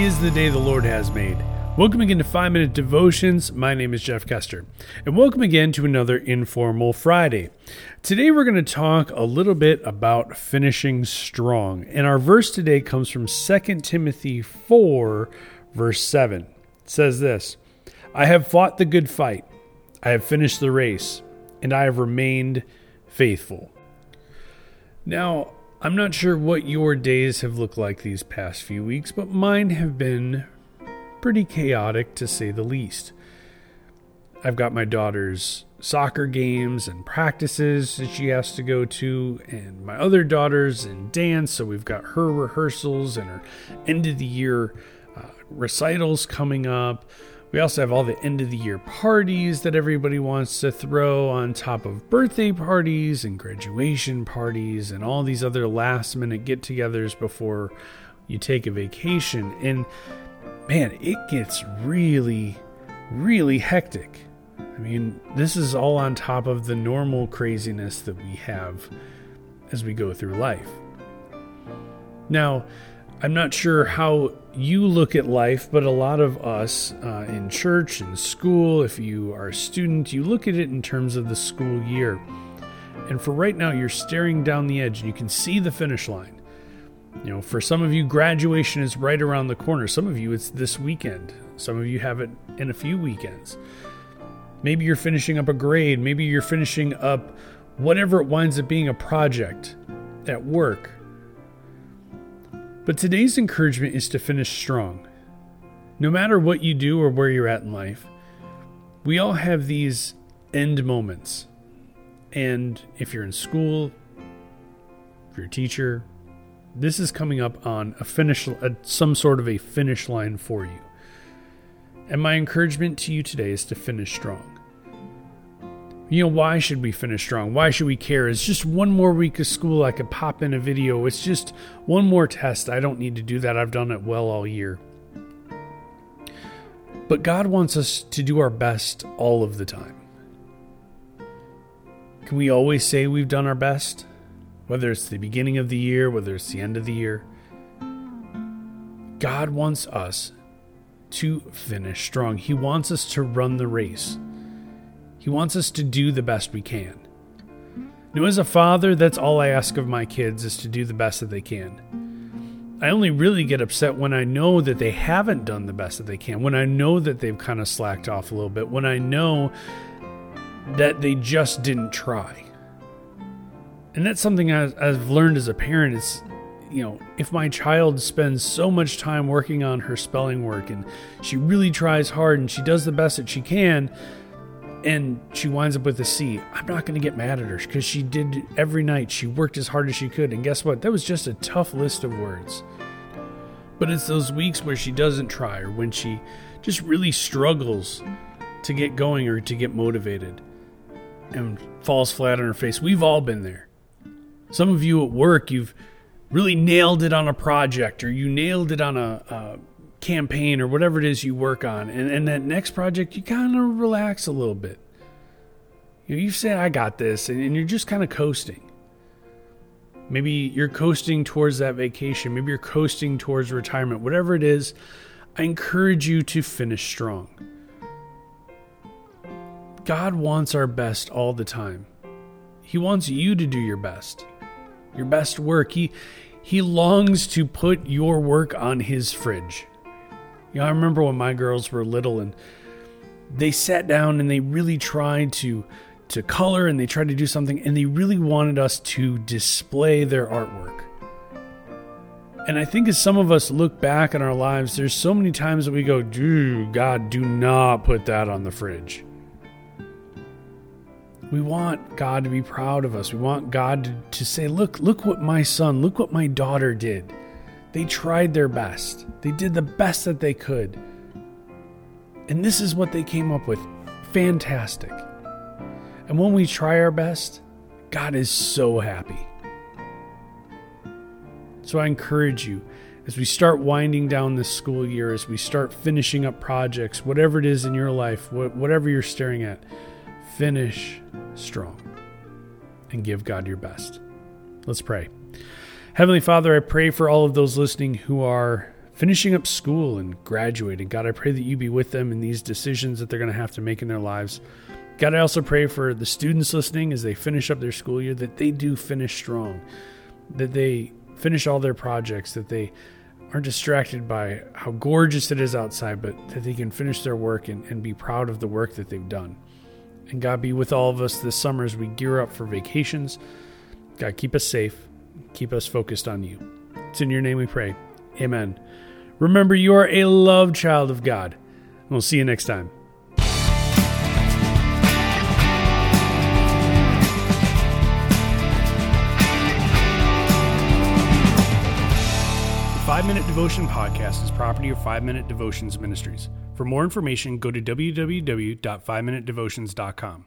is the day the Lord has made. Welcome again to 5 Minute Devotions. My name is Jeff Kester, and welcome again to another Informal Friday. Today we're going to talk a little bit about finishing strong, and our verse today comes from 2 Timothy 4, verse 7. It says this I have fought the good fight, I have finished the race, and I have remained faithful. Now, I'm not sure what your days have looked like these past few weeks, but mine have been pretty chaotic to say the least. I've got my daughter's soccer games and practices that she has to go to, and my other daughter's in dance, so we've got her rehearsals and her end of the year uh, recitals coming up. We also have all the end of the year parties that everybody wants to throw on top of birthday parties and graduation parties and all these other last minute get togethers before you take a vacation. And man, it gets really, really hectic. I mean, this is all on top of the normal craziness that we have as we go through life. Now, I'm not sure how you look at life, but a lot of us uh, in church and school, if you are a student, you look at it in terms of the school year. And for right now, you're staring down the edge and you can see the finish line. You know, for some of you, graduation is right around the corner. Some of you, it's this weekend. Some of you have it in a few weekends. Maybe you're finishing up a grade. Maybe you're finishing up whatever it winds up being a project at work but today's encouragement is to finish strong. No matter what you do or where you're at in life, we all have these end moments. And if you're in school, if you're a teacher, this is coming up on a finish, some sort of a finish line for you. And my encouragement to you today is to finish strong you know, why should we finish strong? Why should we care? It's just one more week of school. I could pop in a video. It's just one more test. I don't need to do that. I've done it well all year. But God wants us to do our best all of the time. Can we always say we've done our best? Whether it's the beginning of the year, whether it's the end of the year. God wants us to finish strong. He wants us to run the race. He wants us to do the best we can. Now, as a father, that's all I ask of my kids is to do the best that they can. I only really get upset when I know that they haven't done the best that they can, when I know that they've kind of slacked off a little bit, when I know that they just didn't try. And that's something I've learned as a parent is, you know, if my child spends so much time working on her spelling work and she really tries hard and she does the best that she can, and she winds up with a C. I'm not going to get mad at her because she did every night. She worked as hard as she could. And guess what? That was just a tough list of words. But it's those weeks where she doesn't try or when she just really struggles to get going or to get motivated and falls flat on her face. We've all been there. Some of you at work, you've really nailed it on a project or you nailed it on a, campaign or whatever it is you work on. And, and that next project, you kind of relax a little bit. You, know, you say, I got this, and, and you're just kind of coasting. Maybe you're coasting towards that vacation. Maybe you're coasting towards retirement. Whatever it is, I encourage you to finish strong. God wants our best all the time. He wants you to do your best, your best work. He, he longs to put your work on His fridge. You know, I remember when my girls were little and they sat down and they really tried to to color and they tried to do something and they really wanted us to display their artwork. And I think as some of us look back in our lives, there's so many times that we go, "Dude, God, do not put that on the fridge." We want God to be proud of us. We want God to, to say, "Look, look what my son, look what my daughter did." They tried their best, they did the best that they could. And this is what they came up with fantastic. And when we try our best, God is so happy. So I encourage you as we start winding down this school year, as we start finishing up projects, whatever it is in your life, whatever you're staring at, finish strong and give God your best. Let's pray. Heavenly Father, I pray for all of those listening who are finishing up school and graduating. God, I pray that you be with them in these decisions that they're going to have to make in their lives. God, I also pray for the students listening as they finish up their school year that they do finish strong, that they finish all their projects, that they aren't distracted by how gorgeous it is outside, but that they can finish their work and, and be proud of the work that they've done. And God, be with all of us this summer as we gear up for vacations. God, keep us safe, keep us focused on you. It's in your name we pray. Amen. Remember, you are a loved child of God. We'll see you next time. The Five Minute Devotion Podcast is property of Five Minute Devotions Ministries. For more information, go to www.5minutedevotions.com.